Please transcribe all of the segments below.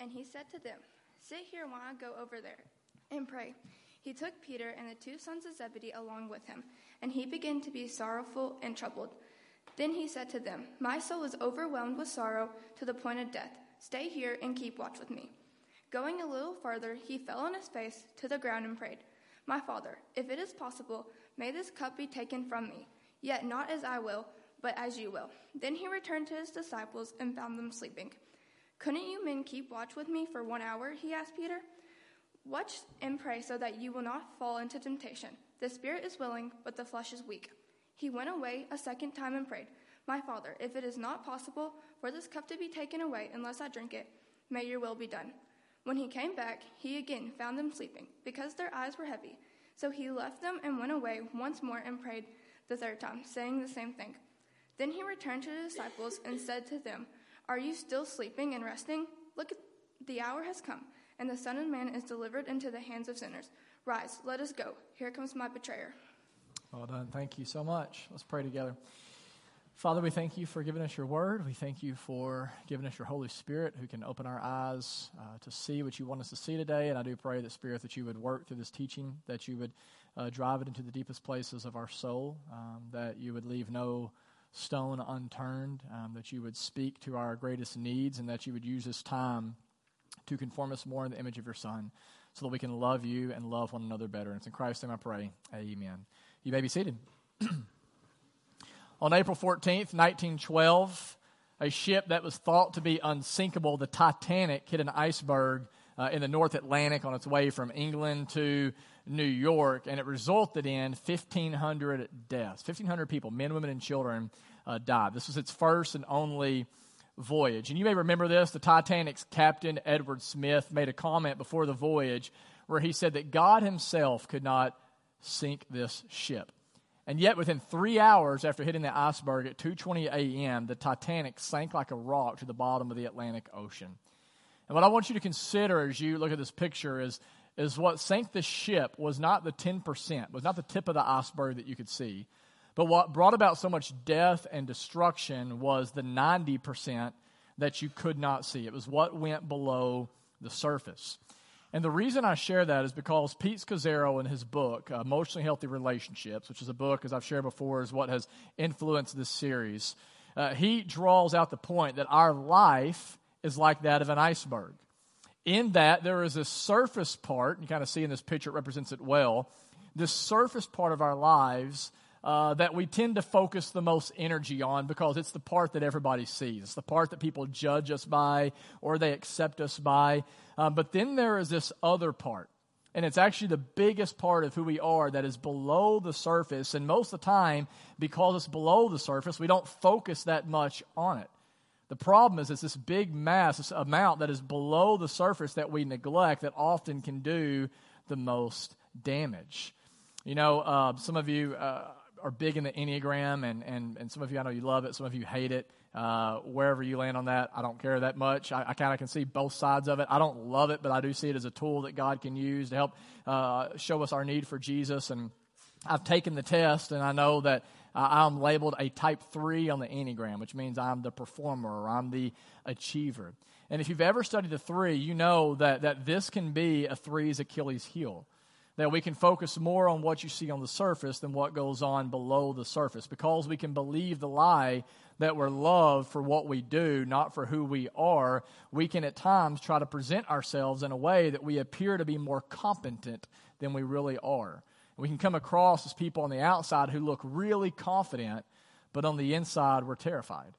and he said to them, Sit here while I go over there and pray. He took Peter and the two sons of Zebedee along with him, and he began to be sorrowful and troubled. Then he said to them, My soul is overwhelmed with sorrow to the point of death. Stay here and keep watch with me. Going a little farther, he fell on his face to the ground and prayed, My father, if it is possible, may this cup be taken from me. Yet not as I will, but as you will. Then he returned to his disciples and found them sleeping. Couldn't you men keep watch with me for one hour? He asked Peter. Watch and pray so that you will not fall into temptation. The spirit is willing, but the flesh is weak. He went away a second time and prayed, My father, if it is not possible for this cup to be taken away unless I drink it, may your will be done. When he came back, he again found them sleeping, because their eyes were heavy. So he left them and went away once more and prayed the third time, saying the same thing. Then he returned to the disciples and said to them, Are you still sleeping and resting? Look, the hour has come, and the Son of Man is delivered into the hands of sinners. Rise, let us go. Here comes my betrayer. Well done. Thank you so much. Let's pray together. Father, we thank you for giving us your word. We thank you for giving us your Holy Spirit who can open our eyes uh, to see what you want us to see today. And I do pray that, Spirit, that you would work through this teaching, that you would uh, drive it into the deepest places of our soul, um, that you would leave no stone unturned, um, that you would speak to our greatest needs, and that you would use this time to conform us more in the image of your Son so that we can love you and love one another better. And it's in Christ's name I pray. Amen. You may be seated. On April 14th, 1912, a ship that was thought to be unsinkable, the Titanic, hit an iceberg uh, in the North Atlantic on its way from England to New York, and it resulted in 1,500 deaths. 1,500 people, men, women, and children, uh, died. This was its first and only voyage. And you may remember this the Titanic's captain, Edward Smith, made a comment before the voyage where he said that God himself could not sink this ship. And yet, within three hours after hitting the iceberg at 2:20 a.m., the Titanic sank like a rock to the bottom of the Atlantic Ocean. And what I want you to consider as you look at this picture is, is what sank the ship was not the 10%, was not the tip of the iceberg that you could see, but what brought about so much death and destruction was the 90% that you could not see. It was what went below the surface. And the reason I share that is because Pete Scazzero, in his book, uh, Emotionally Healthy Relationships, which is a book, as I've shared before, is what has influenced this series, uh, he draws out the point that our life is like that of an iceberg. In that, there is a surface part, you kind of see in this picture, it represents it well. This surface part of our lives uh, that we tend to focus the most energy on because it's the part that everybody sees. It's the part that people judge us by or they accept us by. Um, but then there is this other part. And it's actually the biggest part of who we are that is below the surface. And most of the time, because it's below the surface, we don't focus that much on it. The problem is it's this big mass, this amount that is below the surface that we neglect that often can do the most damage. You know, uh, some of you, uh, are big in the Enneagram, and, and, and some of you, I know you love it, some of you hate it. Uh, wherever you land on that, I don't care that much. I, I kind of can see both sides of it. I don't love it, but I do see it as a tool that God can use to help uh, show us our need for Jesus. And I've taken the test, and I know that uh, I'm labeled a type 3 on the Enneagram, which means I'm the performer or I'm the achiever. And if you've ever studied the three, you know that, that this can be a three's Achilles heel that we can focus more on what you see on the surface than what goes on below the surface because we can believe the lie that we're loved for what we do, not for who we are. We can at times try to present ourselves in a way that we appear to be more competent than we really are. We can come across as people on the outside who look really confident, but on the inside, we're terrified.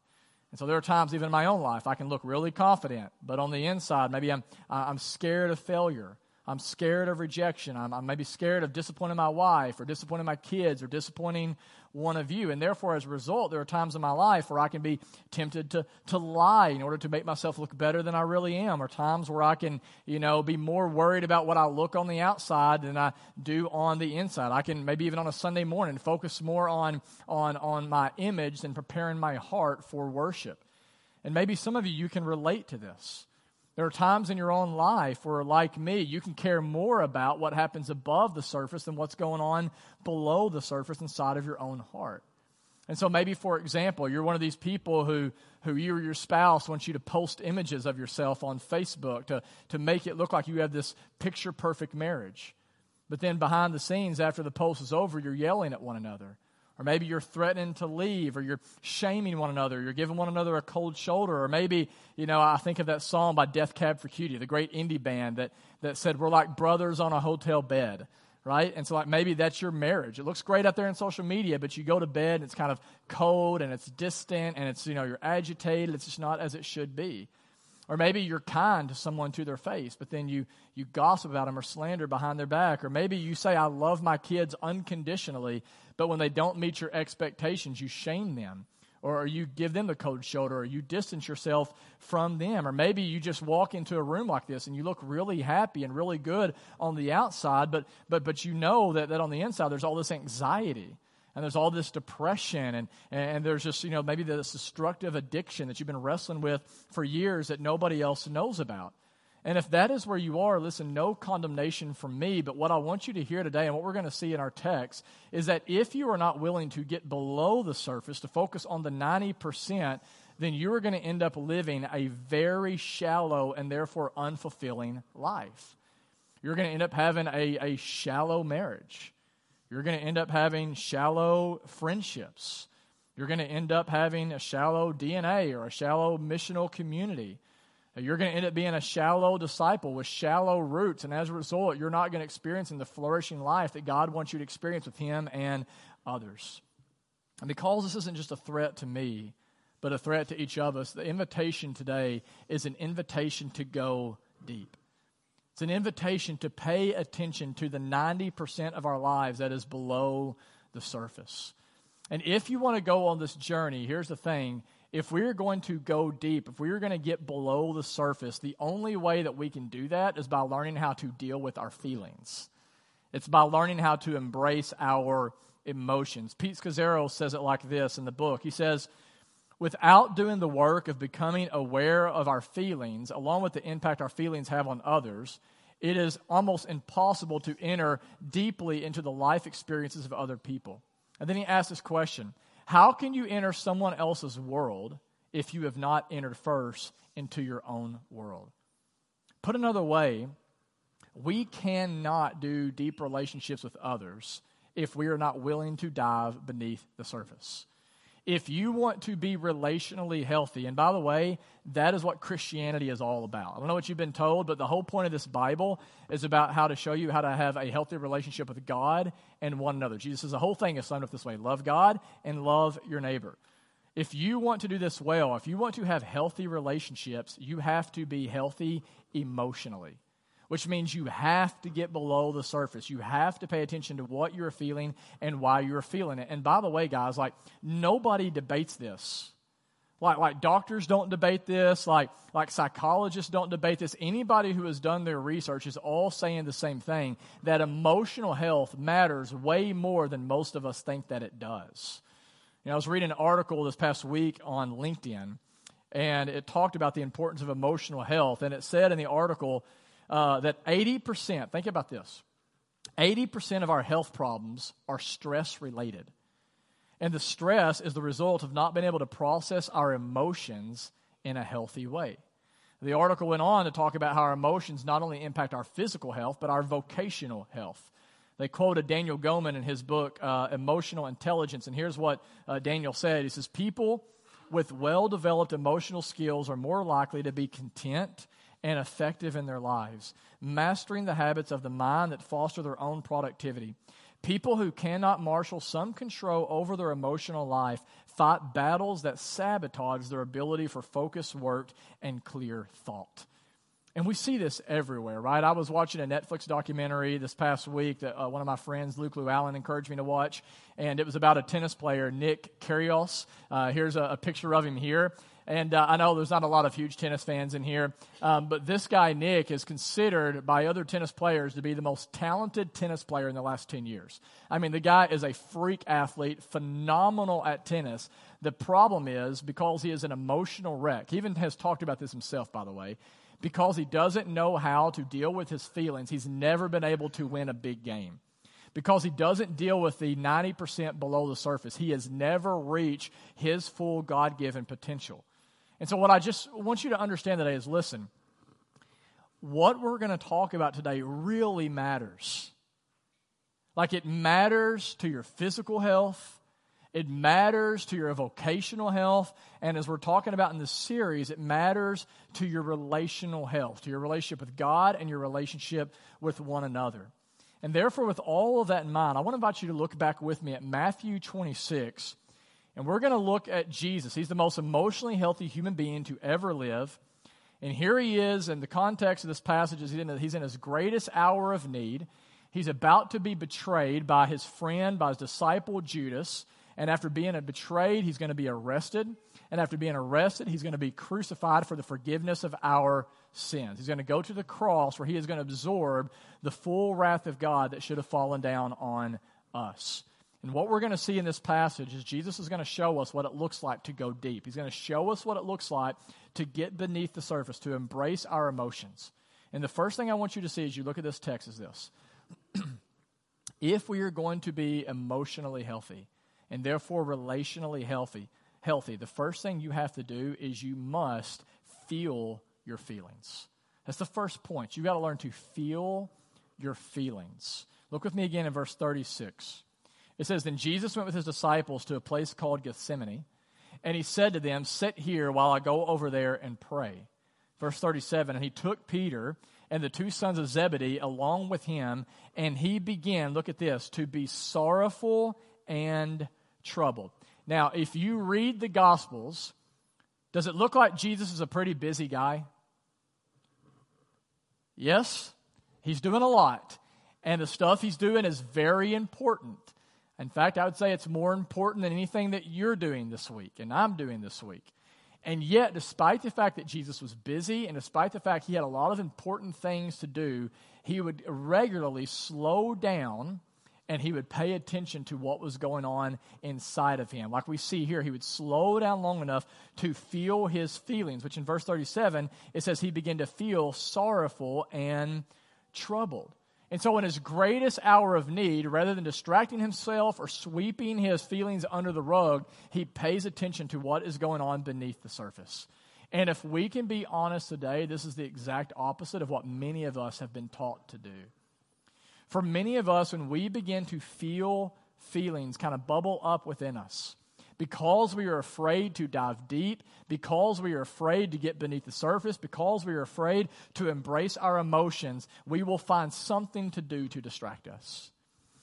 And so there are times, even in my own life, I can look really confident, but on the inside, maybe I'm, I'm scared of failure. I'm scared of rejection. I'm, I'm maybe scared of disappointing my wife or disappointing my kids or disappointing one of you. And therefore, as a result, there are times in my life where I can be tempted to, to lie in order to make myself look better than I really am, or times where I can, you know, be more worried about what I look on the outside than I do on the inside. I can maybe even on a Sunday morning focus more on, on, on my image than preparing my heart for worship. And maybe some of you, you can relate to this. There are times in your own life where, like me, you can care more about what happens above the surface than what's going on below the surface inside of your own heart. And so, maybe, for example, you're one of these people who, who you or your spouse wants you to post images of yourself on Facebook to, to make it look like you have this picture perfect marriage. But then, behind the scenes, after the post is over, you're yelling at one another. Or maybe you're threatening to leave, or you're shaming one another, you're giving one another a cold shoulder, or maybe, you know, I think of that song by Death Cab for Cutie, the great indie band that, that said, We're like brothers on a hotel bed, right? And so, like, maybe that's your marriage. It looks great out there in social media, but you go to bed and it's kind of cold and it's distant and it's, you know, you're agitated. It's just not as it should be. Or maybe you're kind to someone to their face, but then you, you gossip about them or slander behind their back. Or maybe you say, I love my kids unconditionally, but when they don't meet your expectations, you shame them. Or you give them the cold shoulder, or you distance yourself from them. Or maybe you just walk into a room like this and you look really happy and really good on the outside, but, but, but you know that, that on the inside there's all this anxiety and there's all this depression and, and there's just you know maybe this destructive addiction that you've been wrestling with for years that nobody else knows about and if that is where you are listen no condemnation from me but what i want you to hear today and what we're going to see in our text is that if you are not willing to get below the surface to focus on the 90% then you are going to end up living a very shallow and therefore unfulfilling life you're going to end up having a, a shallow marriage you're going to end up having shallow friendships. You're going to end up having a shallow DNA or a shallow missional community. You're going to end up being a shallow disciple with shallow roots. And as a result, you're not going to experience in the flourishing life that God wants you to experience with Him and others. And because this isn't just a threat to me, but a threat to each of us, the invitation today is an invitation to go deep. It's an invitation to pay attention to the 90% of our lives that is below the surface. And if you want to go on this journey, here's the thing if we're going to go deep, if we're going to get below the surface, the only way that we can do that is by learning how to deal with our feelings. It's by learning how to embrace our emotions. Pete Scazzero says it like this in the book. He says, without doing the work of becoming aware of our feelings, along with the impact our feelings have on others, it is almost impossible to enter deeply into the life experiences of other people. And then he asks this question How can you enter someone else's world if you have not entered first into your own world? Put another way, we cannot do deep relationships with others if we are not willing to dive beneath the surface if you want to be relationally healthy, and by the way, that is what Christianity is all about. I don't know what you've been told, but the whole point of this Bible is about how to show you how to have a healthy relationship with God and one another. Jesus says the whole thing is summed up this way love God and love your neighbor. If you want to do this well, if you want to have healthy relationships, you have to be healthy emotionally which means you have to get below the surface. You have to pay attention to what you're feeling and why you're feeling it. And by the way, guys, like nobody debates this. Like, like doctors don't debate this, like, like psychologists don't debate this. Anybody who has done their research is all saying the same thing that emotional health matters way more than most of us think that it does. You know, I was reading an article this past week on LinkedIn, and it talked about the importance of emotional health. And it said in the article uh, that 80%, think about this 80% of our health problems are stress related. And the stress is the result of not being able to process our emotions in a healthy way. The article went on to talk about how our emotions not only impact our physical health, but our vocational health. They quoted Daniel Goleman in his book, uh, Emotional Intelligence. And here's what uh, Daniel said He says, People with well developed emotional skills are more likely to be content and effective in their lives, mastering the habits of the mind that foster their own productivity. People who cannot marshal some control over their emotional life fight battles that sabotage their ability for focused work and clear thought. And we see this everywhere, right? I was watching a Netflix documentary this past week that uh, one of my friends, Luke Llewellyn, encouraged me to watch. And it was about a tennis player, Nick Kyrgios. Uh, here's a, a, picture of him here. And uh, I know there's not a lot of huge tennis fans in here, um, but this guy, Nick, is considered by other tennis players to be the most talented tennis player in the last 10 years. I mean, the guy is a freak athlete, phenomenal at tennis. The problem is, because he is an emotional wreck, he even has talked about this himself, by the way because he doesn't know how to deal with his feelings, he's never been able to win a big game. Because he doesn't deal with the 90% below the surface, he has never reached his full God given potential. And so, what I just want you to understand today is listen, what we're going to talk about today really matters. Like it matters to your physical health, it matters to your vocational health. And as we're talking about in this series, it matters to your relational health, to your relationship with God and your relationship with one another. And therefore, with all of that in mind, I want to invite you to look back with me at Matthew 26. And we're going to look at Jesus. He's the most emotionally healthy human being to ever live. And here he is in the context of this passage is he's in his greatest hour of need. He's about to be betrayed by his friend, by his disciple Judas. And after being betrayed, he's going to be arrested. And after being arrested, he's going to be crucified for the forgiveness of our sins. He's going to go to the cross where he is going to absorb the full wrath of God that should have fallen down on us. And what we're going to see in this passage is Jesus is going to show us what it looks like to go deep. He's going to show us what it looks like to get beneath the surface, to embrace our emotions. And the first thing I want you to see as you look at this text is this. if we are going to be emotionally healthy, and therefore relationally healthy, healthy, the first thing you have to do is you must feel your feelings. That's the first point. You got to learn to feel your feelings. Look with me again in verse 36. It says, Then Jesus went with his disciples to a place called Gethsemane, and he said to them, Sit here while I go over there and pray. Verse 37 And he took Peter and the two sons of Zebedee along with him, and he began, look at this, to be sorrowful and troubled. Now, if you read the Gospels, does it look like Jesus is a pretty busy guy? Yes, he's doing a lot. And the stuff he's doing is very important. In fact, I would say it's more important than anything that you're doing this week and I'm doing this week. And yet, despite the fact that Jesus was busy and despite the fact he had a lot of important things to do, he would regularly slow down and he would pay attention to what was going on inside of him. Like we see here, he would slow down long enough to feel his feelings, which in verse 37, it says he began to feel sorrowful and troubled. And so, in his greatest hour of need, rather than distracting himself or sweeping his feelings under the rug, he pays attention to what is going on beneath the surface. And if we can be honest today, this is the exact opposite of what many of us have been taught to do. For many of us, when we begin to feel feelings kind of bubble up within us, because we are afraid to dive deep, because we are afraid to get beneath the surface, because we are afraid to embrace our emotions, we will find something to do to distract us.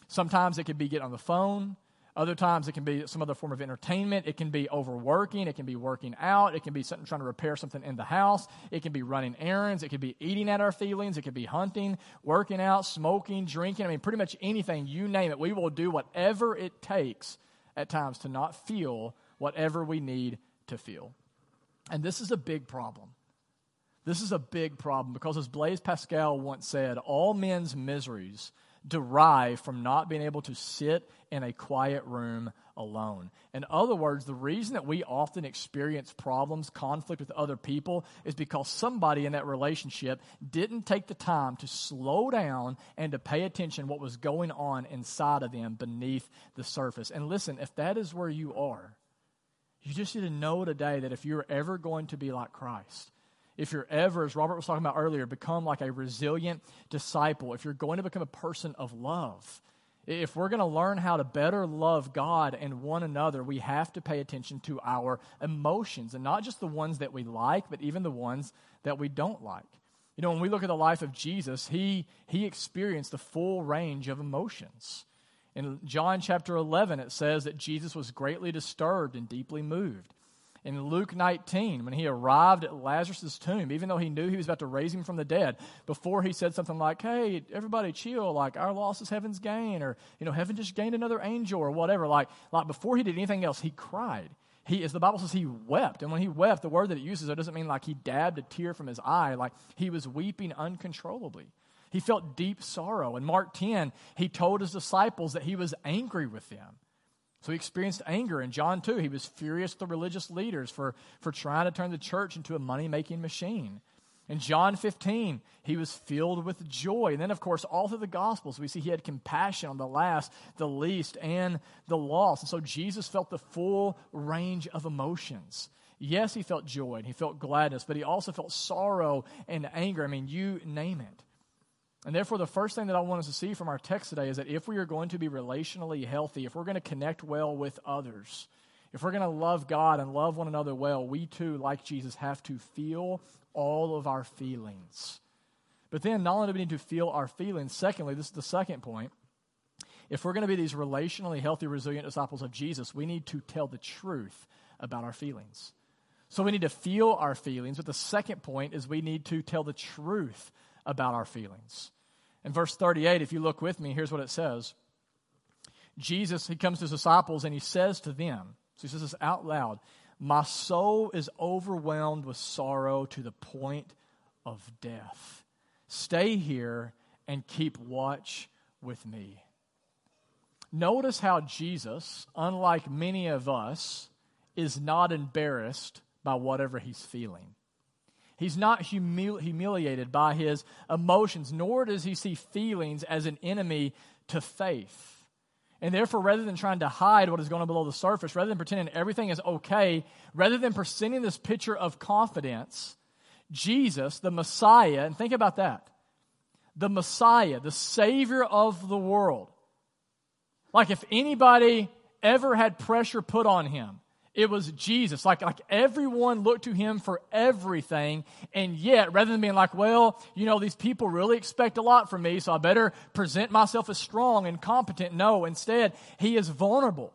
Sometimes it could be get on the phone. Other times it can be some other form of entertainment. It can be overworking. It can be working out. It can be something trying to repair something in the house. It can be running errands. It can be eating at our feelings. It can be hunting, working out, smoking, drinking. I mean, pretty much anything, you name it. We will do whatever it takes at times to not feel whatever we need to feel. And this is a big problem. This is a big problem because, as Blaise Pascal once said, all men's miseries derive from not being able to sit in a quiet room alone. In other words, the reason that we often experience problems, conflict with other people, is because somebody in that relationship didn't take the time to slow down and to pay attention what was going on inside of them beneath the surface. And listen, if that is where you are, you just need to know today that if you're ever going to be like Christ, if you're ever, as Robert was talking about earlier, become like a resilient disciple, if you're going to become a person of love, if we're going to learn how to better love God and one another, we have to pay attention to our emotions, and not just the ones that we like, but even the ones that we don't like. You know, when we look at the life of Jesus, he, he experienced the full range of emotions. In John chapter 11, it says that Jesus was greatly disturbed and deeply moved. In Luke 19, when he arrived at Lazarus' tomb, even though he knew he was about to raise him from the dead, before he said something like, Hey, everybody chill, like our loss is heaven's gain, or you know, heaven just gained another angel or whatever. Like, like before he did anything else, he cried. He, as the Bible says, he wept. And when he wept, the word that it uses it doesn't mean like he dabbed a tear from his eye, like he was weeping uncontrollably. He felt deep sorrow. In Mark 10, he told his disciples that he was angry with them. So he experienced anger. In John 2, he was furious with the religious leaders for, for trying to turn the church into a money making machine. In John 15, he was filled with joy. And then, of course, all through the Gospels, we see he had compassion on the last, the least, and the lost. And so Jesus felt the full range of emotions. Yes, he felt joy and he felt gladness, but he also felt sorrow and anger. I mean, you name it. And therefore, the first thing that I want us to see from our text today is that if we are going to be relationally healthy, if we're going to connect well with others, if we're going to love God and love one another well, we too, like Jesus, have to feel all of our feelings. But then, not only do we need to feel our feelings, secondly, this is the second point. If we're going to be these relationally healthy, resilient disciples of Jesus, we need to tell the truth about our feelings. So we need to feel our feelings. But the second point is we need to tell the truth about our feelings. In verse 38, if you look with me, here's what it says Jesus, he comes to his disciples and he says to them, so he says this out loud, My soul is overwhelmed with sorrow to the point of death. Stay here and keep watch with me. Notice how Jesus, unlike many of us, is not embarrassed by whatever he's feeling. He's not humili- humiliated by his emotions, nor does he see feelings as an enemy to faith. And therefore, rather than trying to hide what is going on below the surface, rather than pretending everything is okay, rather than presenting this picture of confidence, Jesus, the Messiah, and think about that the Messiah, the Savior of the world, like if anybody ever had pressure put on him, it was Jesus. Like, like everyone looked to him for everything. And yet, rather than being like, well, you know, these people really expect a lot from me, so I better present myself as strong and competent. No, instead, he is vulnerable.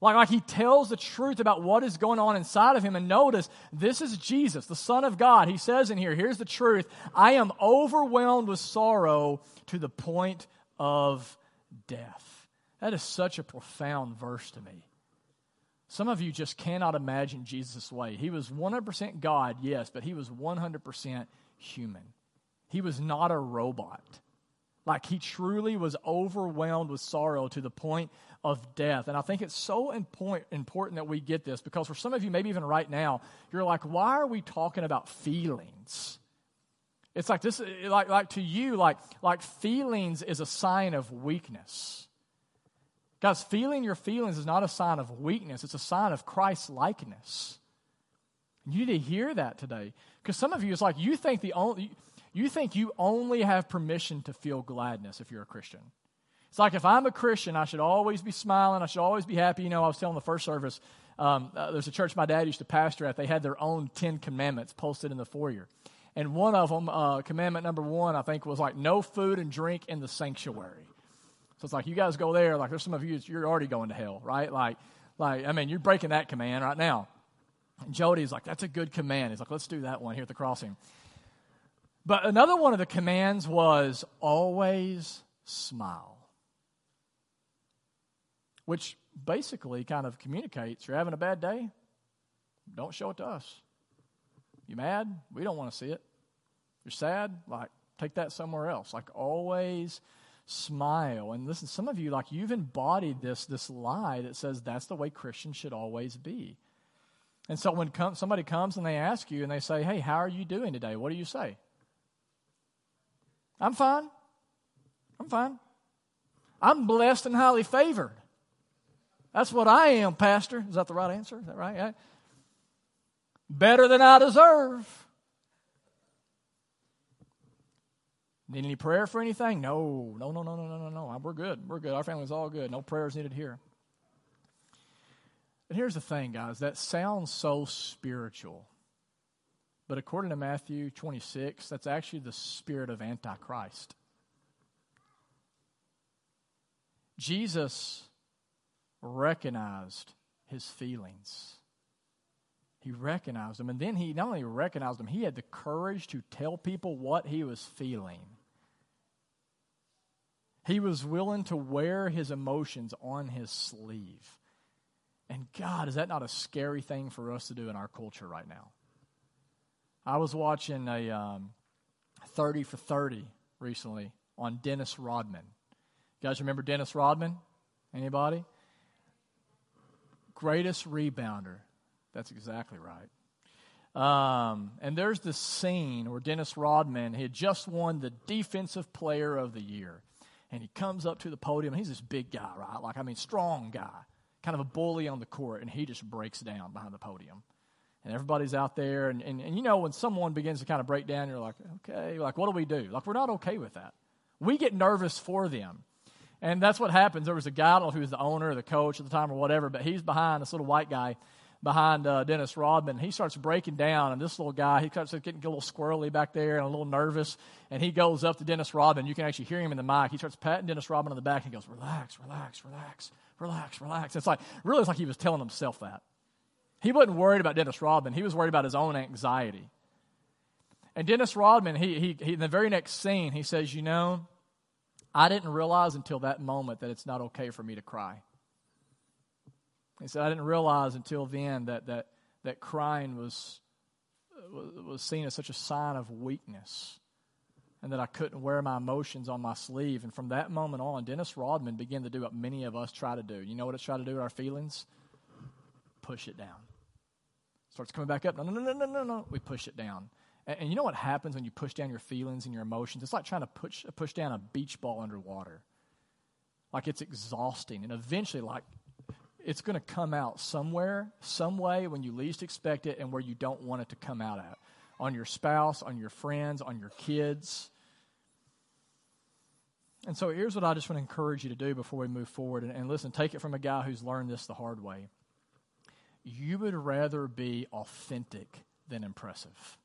Like, like he tells the truth about what is going on inside of him. And notice, this is Jesus, the Son of God. He says in here, here's the truth I am overwhelmed with sorrow to the point of death. That is such a profound verse to me. Some of you just cannot imagine Jesus' way. He was 100% God, yes, but he was 100% human. He was not a robot. Like he truly was overwhelmed with sorrow to the point of death. And I think it's so important, that we get this because for some of you, maybe even right now, you're like, why are we talking about feelings? It's like this, like, like to you, like, like feelings is a sign of weakness. Guys, feeling your feelings is not a sign of weakness, it's a sign of Christ likeness. You need to hear that today. Because some of you, it's like you think the only you think you only have permission to feel gladness if you're a Christian. It's like if I'm a Christian, I should always be smiling. I should always be happy. You know, I was telling the first service, um, uh, there's a church my dad used to pastor at. They had their own Ten Commandments posted in the foyer. And one of them, uh, commandment number one, I think, was like no food and drink in the sanctuary. So it's like you guys go there, like there's some of you, you're already going to hell, right? Like, like I mean, you're breaking that command right now. And Jody's like, that's a good command. He's like, let's do that one here at the crossing. But another one of the commands was always smile, which basically kind of communicates you're having a bad day, don't show it to us. You mad? We don't want to see it. You're sad? Like, take that somewhere else. Like, always smile. And listen, some of you, like, you've embodied this, this lie that says that's the way Christians should always be. And so when somebody comes and they ask you and they say, Hey, how are you doing today? What do you say? I'm fine. I'm fine. I'm blessed and highly favored. That's what I am, Pastor. Is that the right answer? Is that right? Yeah. Better than I deserve. Need any prayer for anything? No, no, no, no, no, no, no, no. We're good. We're good. Our family's all good. No prayers needed here. And here's the thing, guys. That sounds so spiritual. But according to Matthew 26, that's actually the spirit of Antichrist. Jesus recognized his feelings. He recognized them. And then he not only recognized them, he had the courage to tell people what he was feeling. He was willing to wear his emotions on his sleeve. And God, is that not a scary thing for us to do in our culture right now? I was watching a um, 30 for 30 recently on Dennis Rodman. You guys remember Dennis Rodman? Anybody? Greatest rebounder. That's exactly right. Um, and there's this scene where Dennis Rodman had just won the Defensive Player of the Year. And he comes up to the podium. He's this big guy, right? Like, I mean, strong guy, kind of a bully on the court. And he just breaks down behind the podium and everybody's out there. And, and, and you know, when someone begins to kind of break down, you're like, okay, like, what do we do? Like, we're not okay with that. We get nervous for them. And that's what happens. There was a guy, who was the owner or the coach at the time or whatever, but he's behind this little white guy behind uh, Dennis Rodman. He starts breaking down, and this little guy, he starts getting a little squirrely back there and a little nervous. And he goes up to Dennis Rodman. You can actually hear him in the mic. He starts patting Dennis Rodman on the back, and he goes, Relax, relax, relax, relax, relax. It's like, really, it's like he was telling himself that. He wasn't worried about Dennis Rodman. He was worried about his own anxiety. And Dennis Rodman, he, he, he, in the very next scene, he says, You know, I didn't realize until that moment that it's not okay for me to cry. He said, I didn't realize until then that, that, that crying was, was seen as such a sign of weakness and that I couldn't wear my emotions on my sleeve. And from that moment on, Dennis Rodman began to do what many of us try to do. You know what it's try to do with our feelings? push it down. Starts coming back up. No, no, no, no, no, no, no. We push it down. And, and you know what happens when you push down your feelings and your emotions? It's like trying to push, push down a beach ball underwater. Like it's exhausting. And eventually, like, it's going to come out somewhere, some way when you least expect it and where you don't want it to come out at. On your spouse, on your friends, on your kids. And so here's what I just want to encourage you to do before we move forward. And, and listen, take it from a guy who's learned this the hard way you would rather be authentic than impressive.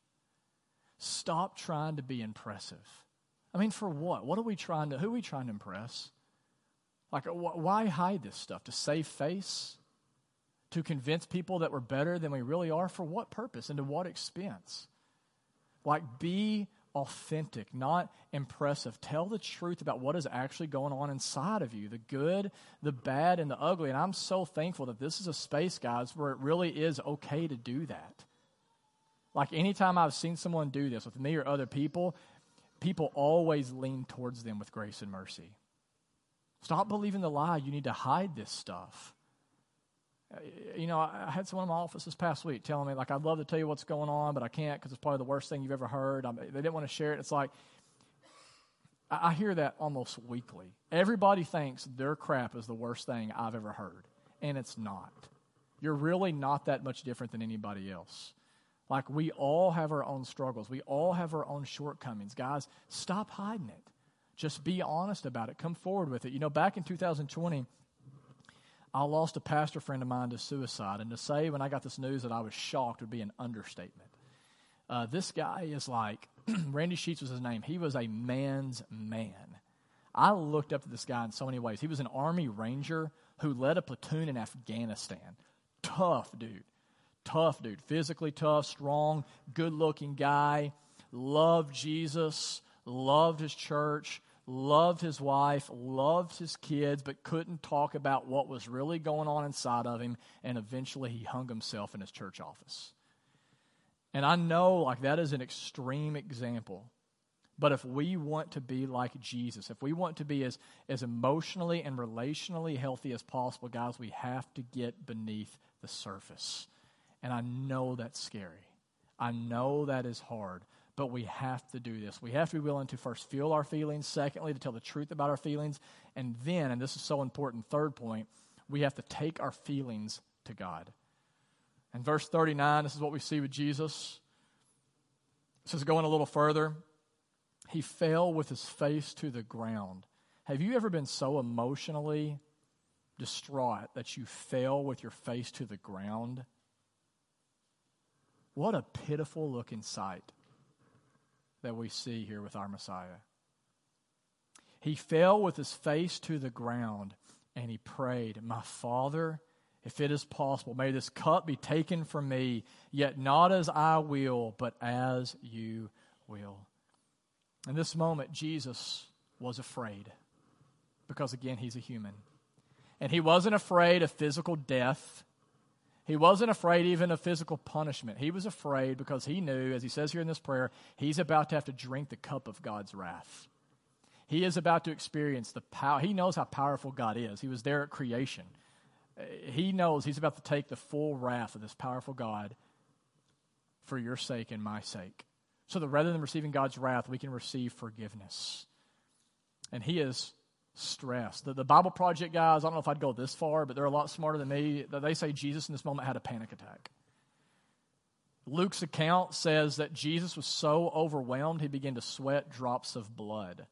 Stop trying to be impressive. I mean, for what? What are we trying to, who are we trying to impress? Like, wh- why hide this stuff? To save face? To convince people that we're better than we really are? For what purpose and to what expense? Like, be authentic, not impressive. Tell the truth about what is actually going on inside of you the good, the bad, and the ugly. And I'm so thankful that this is a space, guys, where it really is okay to do that. Like anytime I've seen someone do this with me or other people, people always lean towards them with grace and mercy. Stop believing the lie. You need to hide this stuff. Uh, you know, I had someone in my office this past week telling me, like, I'd love to tell you what's going on, but I can't because it's probably the worst thing you've ever heard. I'm, they didn't want to share it. It's like, I, I hear that almost weekly. Everybody thinks their crap is the worst thing I've ever heard, and it's not. You're really not that much different than anybody else. Like, we all have our own struggles, we all have our own shortcomings. Guys, stop hiding it. Just be honest about it. Come forward with it. You know, back in 2020, I lost a pastor friend of mine to suicide. And to say when I got this news that I was shocked would be an understatement. Uh, this guy is like, Randy Sheets was his name. He was a man's man. I looked up to this guy in so many ways. He was an Army Ranger who led a platoon in Afghanistan. Tough dude. Tough dude. Physically tough, strong, good looking guy. Loved Jesus, loved his church loved his wife, loved his kids, but couldn't talk about what was really going on inside of him, and eventually he hung himself in his church office. And I know, like, that is an extreme example. But if we want to be like Jesus, if we want to be as, as emotionally and relationally healthy as possible, guys, we have to get beneath the surface. And I know that's scary. I know that is hard but we have to do this. We have to be willing to first feel our feelings, secondly, to tell the truth about our feelings, and then, and this is so important, third point, we have to take our feelings to God. In verse 39, this is what we see with Jesus. It says, going a little further, he fell with his face to the ground. Have you ever been so emotionally distraught that you fell with your face to the ground? What a pitiful looking sight that we see here with our Messiah. He fell with his face to the ground and he prayed, My Father, if it is possible, may this cup be taken from me, yet not as I will, but as you will. In this moment, Jesus was afraid because, again, he's a human. And he wasn't afraid of physical death. He wasn't afraid even of physical punishment. He was afraid because he knew, as he says here in this prayer, he's about to have to drink the cup of God's wrath. He is about to experience the power. He knows how powerful God is. He was there at creation. Uh, he knows he's about to take the full wrath of this powerful God for your sake and my sake. So that rather than receiving God's wrath, we can receive forgiveness. And he is stressed. The, the Bible Project guys, I don't know if I'd go this far, but they're a lot smarter than me. They say Jesus in this moment had a panic attack. Luke's account says that Jesus was so overwhelmed he began to sweat drops of blood.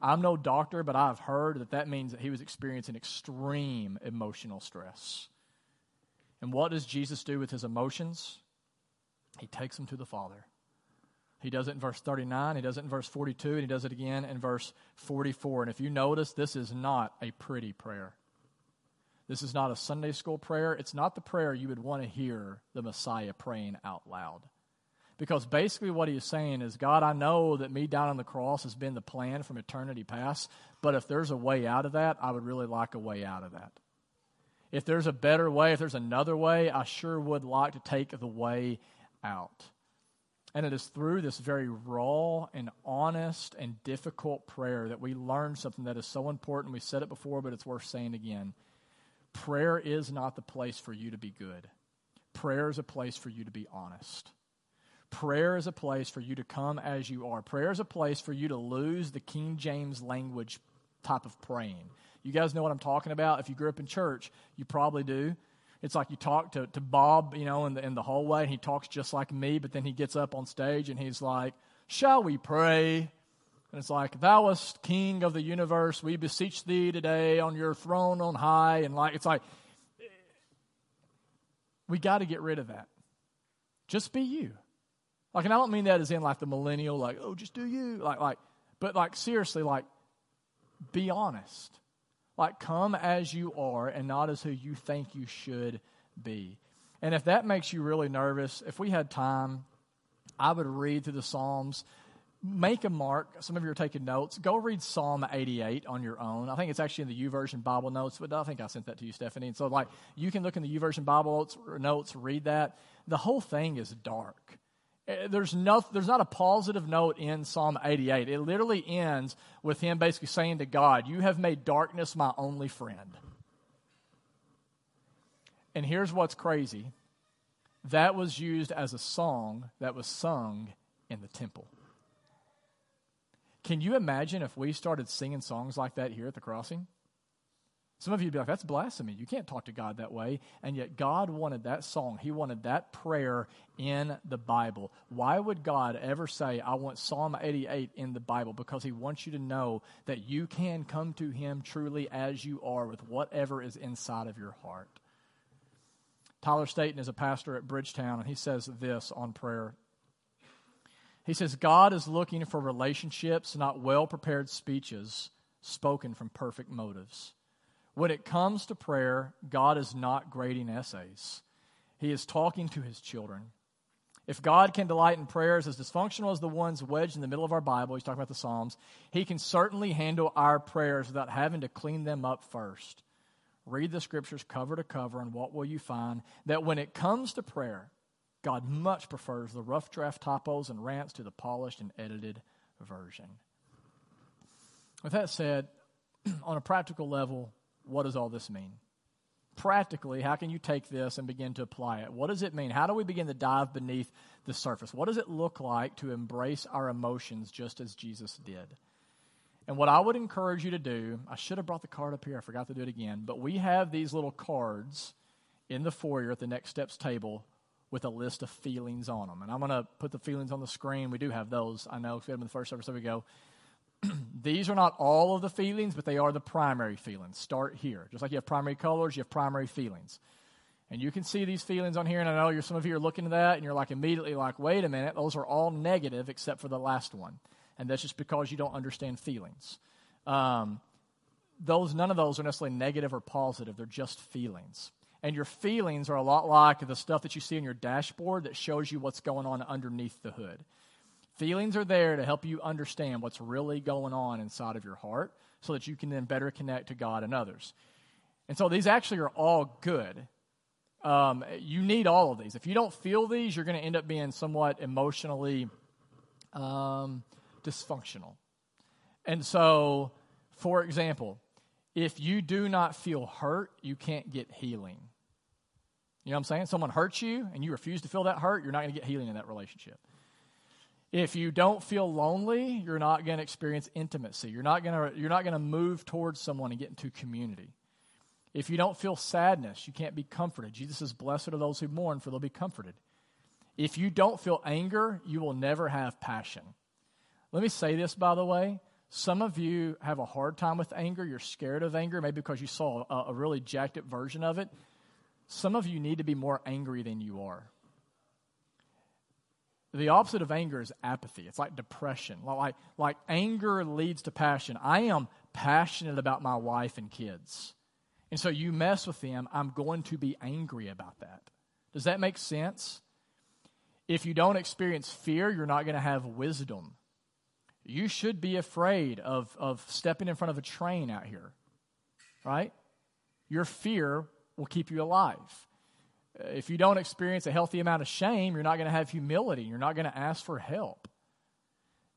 I'm no doctor, but I've heard that that means that he was experiencing extreme emotional stress. And what does Jesus do with his emotions? He takes them to the Father. He does it in verse 39, he does it in verse 42, and he does it again in verse 44. And if you notice, this is not a pretty prayer. This is not a Sunday school prayer. It's not the prayer you would want to hear the Messiah praying out loud. Because basically, what he is saying is, God, I know that me down on the cross has been the plan from eternity past, but if there's a way out of that, I would really like a way out of that. If there's a better way, if there's another way, I sure would like to take the way out. And it is through this very raw and honest and difficult prayer that we learn something that is so important. We said it before, but it's worth saying again. Prayer is not the place for you to be good, prayer is a place for you to be honest. Prayer is a place for you to come as you are. Prayer is a place for you to lose the King James language type of praying. You guys know what I'm talking about? If you grew up in church, you probably do. It's like you talk to, to Bob, you know, in the, in the hallway, and he talks just like me, but then he gets up on stage and he's like, Shall we pray? And it's like, Thou wast King of the universe, we beseech thee today on your throne on high. And like, it's like, we got to get rid of that. Just be you. Like, and I don't mean that as in like the millennial, like, oh, just do you. Like, like, but like seriously, like, be honest. Like, come as you are and not as who you think you should be. And if that makes you really nervous, if we had time, I would read through the Psalms. Make a mark. Some of you are taking notes. Go read Psalm 88 on your own. I think it's actually in the YouVersion Bible notes, but I think I sent that to you, Stephanie. And so, like, you can look in the YouVersion Bible notes, notes read that. The whole thing is dark. Eh, there's, no, there's not a positive note in Psalm 88. It literally ends with him basically saying to God, You have made darkness my only friend. And here's what's crazy that was used as a song that was sung in the temple. Can you imagine if we started singing songs like that here at the crossing? Some of you would be like, that's blasphemy. You can't talk to God that way. And yet, God wanted that song. He wanted that prayer in the Bible. Why would God ever say, I want Psalm 88 in the Bible? Because He wants you to know that you can come to Him truly as you are with whatever is inside of your heart. Tyler Staton is a pastor at Bridgetown, and he says this on prayer. He says, God is looking for relationships, not well prepared speeches spoken from perfect motives. When it comes to prayer, God is not grading essays, He is talking to His children. If God can delight in prayers as dysfunctional as the ones wedged in the middle of our Bible, he's talking about the Psalms, he can certainly handle our prayers without having to clean them up first. Read the scriptures cover to cover, and what will you find? That when it comes to prayer, God much prefers the rough draft typos and rants to the polished and edited version. With that said, on a practical level, what does all this mean? Practically, how can you take this and begin to apply it? What does it mean? How do we begin to dive beneath the surface? What does it look like to embrace our emotions just as Jesus did? And what I would encourage you to do, I should have brought the card up here, I forgot to do it again, but we have these little cards in the foyer at the next steps table with a list of feelings on them. And I'm going to put the feelings on the screen. We do have those, I know, because we had them in the first service, so we go. these are not all of the feelings, but they are the primary feelings. Start here. Just like you have primary colors, you have primary feelings. And you can see these feelings on here, and I know you're, some of you are looking at that, and you're like immediately like, wait a minute, those are all negative except for the last one. And that's just because you don't understand feelings. Um, those, none of those are necessarily negative or positive, they're just feelings. And your feelings are a lot like the stuff that you see in your dashboard that shows you what's going on underneath the hood. Feelings are there to help you understand what's really going on inside of your heart so that you can then better connect to God and others. And so these actually are all good. Um, you need all of these. If you don't feel these, you're going to end up being somewhat emotionally um, dysfunctional. And so, for example, if you do not feel hurt, you can't get healing. You know what I'm saying? Someone hurts you and you refuse to feel that hurt, you're not going to get healing in that relationship. If you don't feel lonely, you're not going to experience intimacy. You're not going to you're not going to move towards someone and get into community. If you don't feel sadness, you can't be comforted. Jesus says, "Blessed are those who mourn, for they'll be comforted." If you don't feel anger, you will never have passion. Let me say this by the way, some of you have a hard time with anger. You're scared of anger, maybe because you saw a, a really jacked up version of it. Some of you need to be more angry than you are. The opposite of anger is apathy. It's like depression. Like, like anger leads to passion. I am passionate about my wife and kids. And so you mess with them, I'm going to be angry about that. Does that make sense? If you don't experience fear, you're not going to have wisdom. You should be afraid of, of stepping in front of a train out here, right? Your fear will keep you alive. Uh, if you don't experience a healthy amount of shame, you're not going to have humility. You're not going to ask for help.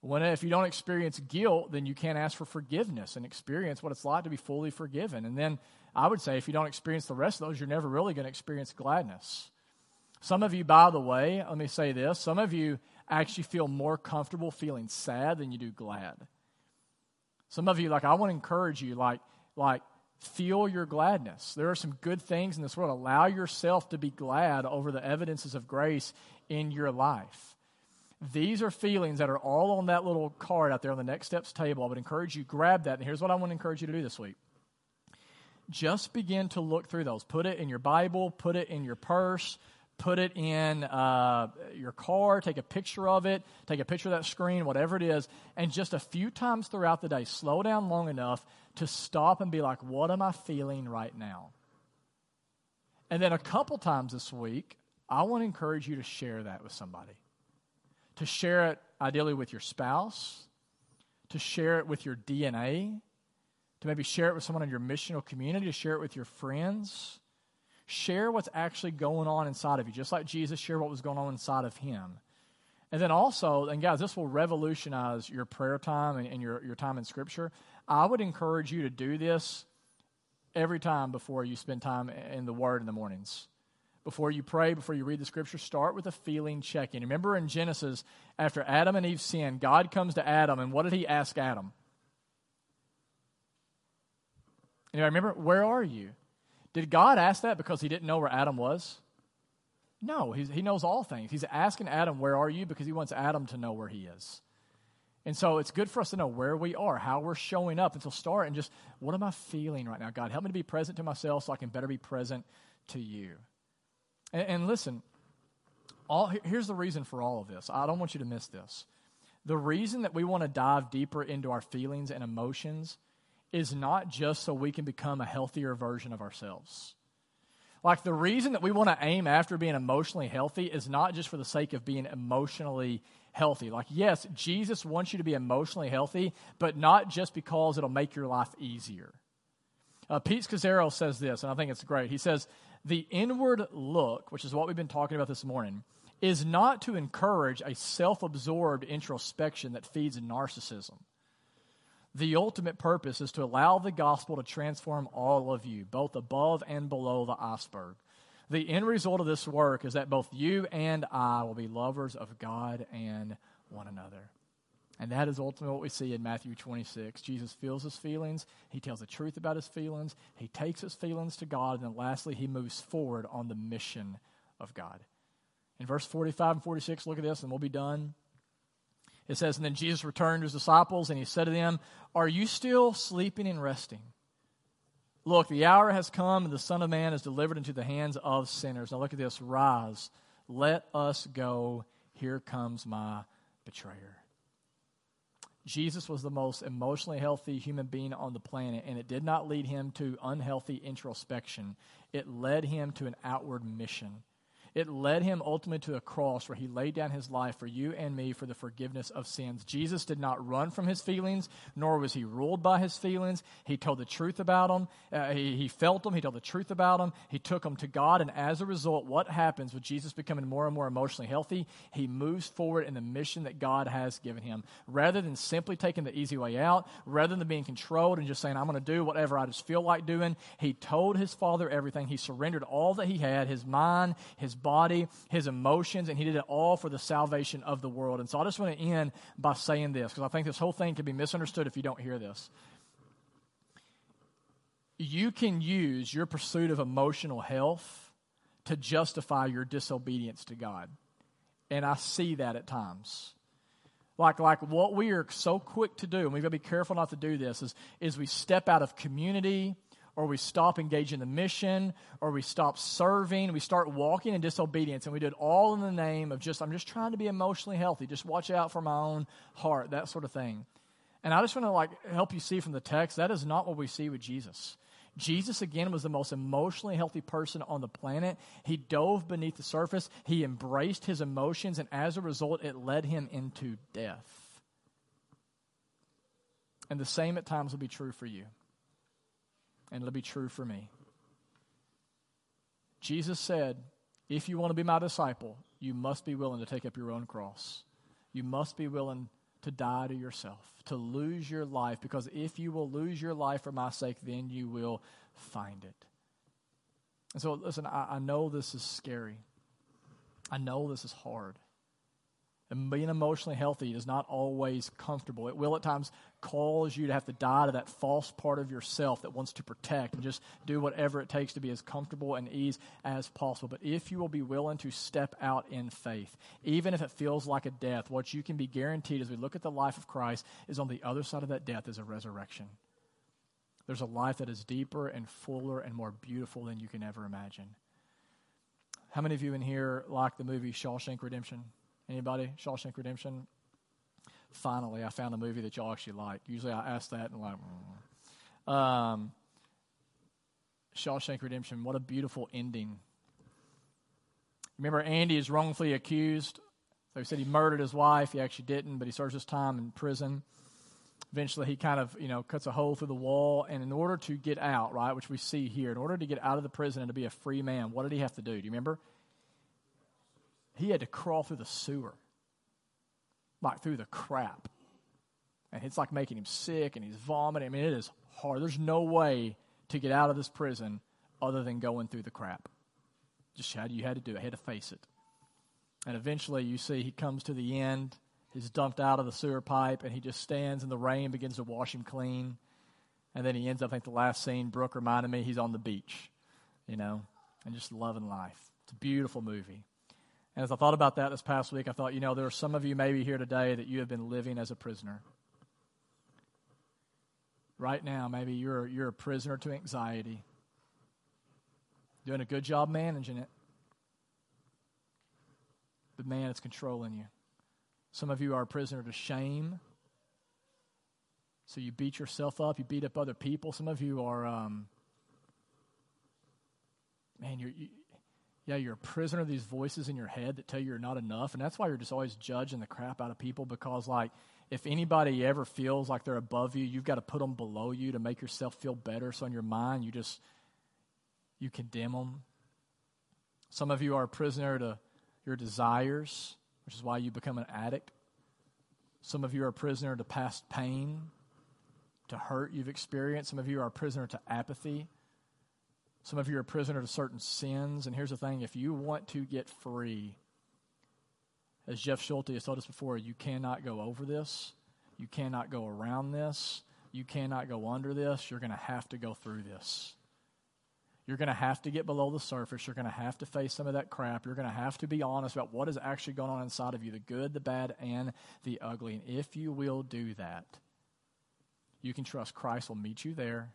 When, if you don't experience guilt, then you can't ask for forgiveness and experience what it's like to be fully forgiven. And then I would say if you don't experience the rest of those, you're never really going to experience gladness. Some of you, by the way, let me say this some of you actually feel more comfortable feeling sad than you do glad. Some of you, like, I want to encourage you, like, like, feel your gladness. There are some good things in this world. Allow yourself to be glad over the evidences of grace in your life. These are feelings that are all on that little card out there on the next steps table. I would encourage you grab that. And here's what I want to encourage you to do this week. Just begin to look through those. Put it in your Bible, put it in your purse, put it in uh, your car, take a picture of it, take a picture of that screen, whatever it is, and just a few times throughout the day, slow down long enough to stop and be like, what am I feeling right now? And then a couple times this week, I want to encourage you to share that with somebody. To share it ideally with your spouse, to share it with your DNA, to maybe share it with someone in your missional community, to share it with your friends Share what's actually going on inside of you, just like Jesus shared what was going on inside of him. And then also, and guys, this will revolutionize your prayer time and, and your, your time in Scripture. I would encourage you to do this every time before you spend time in the Word in the mornings. Before you pray, before you read the Scripture, start with a feeling check in. Remember in Genesis, after Adam and Eve sinned, God comes to Adam, and what did he ask Adam? You remember, where are you? Did God ask that because he didn't know where Adam was? No, he knows all things. He's asking Adam, Where are you? because he wants Adam to know where he is. And so it's good for us to know where we are, how we're showing up. And so start and just, what am I feeling right now? God, help me to be present to myself so I can better be present to you. And, and listen, all, here's the reason for all of this. I don't want you to miss this. The reason that we want to dive deeper into our feelings and emotions is not just so we can become a healthier version of ourselves. Like the reason that we want to aim after being emotionally healthy is not just for the sake of being emotionally healthy. Like, yes, Jesus wants you to be emotionally healthy, but not just because it'll make your life easier. Uh, Pete Scazzero says this, and I think it's great. He says, The inward look, which is what we've been talking about this morning, is not to encourage a self absorbed introspection that feeds narcissism. The ultimate purpose is to allow the gospel to transform all of you, both above and below the iceberg. The end result of this work is that both you and I will be lovers of God and one another. And that is ultimately what we see in Matthew 26. Jesus feels his feelings. He tells the truth about his feelings. He takes his feelings to God. And then lastly, he moves forward on the mission of God. In verse 45 and 46, look at this, and we'll be done. It says, And then Jesus returned to his disciples, and he said to them, Are you still sleeping and resting? Look, the hour has come, and the Son of Man is delivered into the hands of sinners. Now look at this. Rise, let us go. Here comes my betrayer. Jesus was the most emotionally healthy human being on the planet, and it did not lead him to unhealthy introspection. It led him to an outward mission. It led him ultimately to a cross where he laid down his life for you and me for the forgiveness of sins. Jesus did not run from his feelings, nor was he ruled by his feelings. He told the truth about them. Uh, he, he felt them. He told the truth about them. He took them to God. And as a result, what happens with Jesus becoming more and more emotionally healthy? He moves forward in the mission that God has given him. Rather than simply taking the easy way out, rather than being controlled and just saying, I'm going to do whatever I just feel like doing, he told his father everything. He surrendered all that he had his mind, his body, his emotions, and he did it all for the salvation of the world. And so I just want to end by saying this, because I think this whole thing can be misunderstood if you don't hear this. You can use your pursuit of emotional health to justify your disobedience to God. And I see that at times. Like, like what we are so quick to do, and we've got to be careful not to do this, is, is we step out of community or we stop engaging the mission, or we stop serving, we start walking in disobedience, and we do it all in the name of just, I'm just trying to be emotionally healthy, just watch out for my own heart, that sort of thing. And I just want to like help you see from the text, that is not what we see with Jesus. Jesus, again, was the most emotionally healthy person on the planet. He dove beneath the surface, he embraced his emotions, and as a result, it led him into death. And the same at times will be true for you and it'll be true for me. Jesus said, If you want to be my disciple, you must be willing to take up your own cross. You must be willing to die to yourself, to lose your life, because if you will lose your life for my sake, then you will find it. And so, listen, I, I know this is scary. I know this is hard. And being emotionally healthy is not always comfortable. It will at times cause you to have to die to that false part of yourself that wants to protect and just do whatever it takes to be as comfortable and ease as possible. But if you will be willing to step out in faith, even if it feels like a death, what you can be guaranteed as we look at the life of Christ is on the other side of that death is a resurrection. There's a life that is deeper and fuller and more beautiful than you can ever imagine. How many of you in here like the movie Shawshank Redemption? Anybody? Shawshank Redemption? Finally, I found a movie that y'all actually like. Usually I ask that and like, mm. um, Shawshank Redemption, what a beautiful ending. Remember, Andy is wrongfully accused. So he said he murdered his wife. He actually didn't, but he serves his time in prison. Eventually, he kind of, you know, cuts a hole through the wall. And in order to get out, right, which we see here, in order to get out of the prison and to be a free man, what did he have to do? Do you remember? He had to crawl through the sewer like through the crap. And it's like making him sick and he's vomiting. I mean, it is hard. There's no way to get out of this prison other than going through the crap. Just how you had to do it, had to face it. And eventually you see he comes to the end. He's dumped out of the sewer pipe and he just stands in the rain, begins to wash him clean. And then he ends up, I think the last scene, Brooke reminded me, he's on the beach, you know, and just loving life. It's a beautiful movie. And as I thought about that this past week, I thought, you know, there are some of you maybe here today that you have been living as a prisoner. Right now, maybe you're, you're a prisoner to anxiety. Doing a good job managing it. But man, it's controlling you. Some of you are a prisoner to shame. So you beat yourself up, you beat up other people. Some of you are, um, man, you're. You, yeah, you're a prisoner of these voices in your head that tell you you're not enough. And that's why you're just always judging the crap out of people because, like, if anybody ever feels like they're above you, you've got to put them below you to make yourself feel better. So in your mind, you just, you condemn them. Some of you are a prisoner to your desires, which is why you become an addict. Some of you are a prisoner to past pain, to hurt you've experienced. Some of you are a prisoner to apathy some of you are prisoner to certain sins. And here's the thing if you want to get free, as Jeff Schulte has told us before, you cannot go over this. You cannot go around this. You cannot go under this. You're going to have to go through this. You're going to have to get below the surface. You're going to have to face some of that crap. You're going to have to be honest about what is actually going on inside of you the good, the bad, and the ugly. And if you will do that, you can trust Christ will meet you there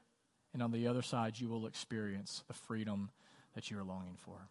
and on the other side, you will experience the freedom that you are longing for.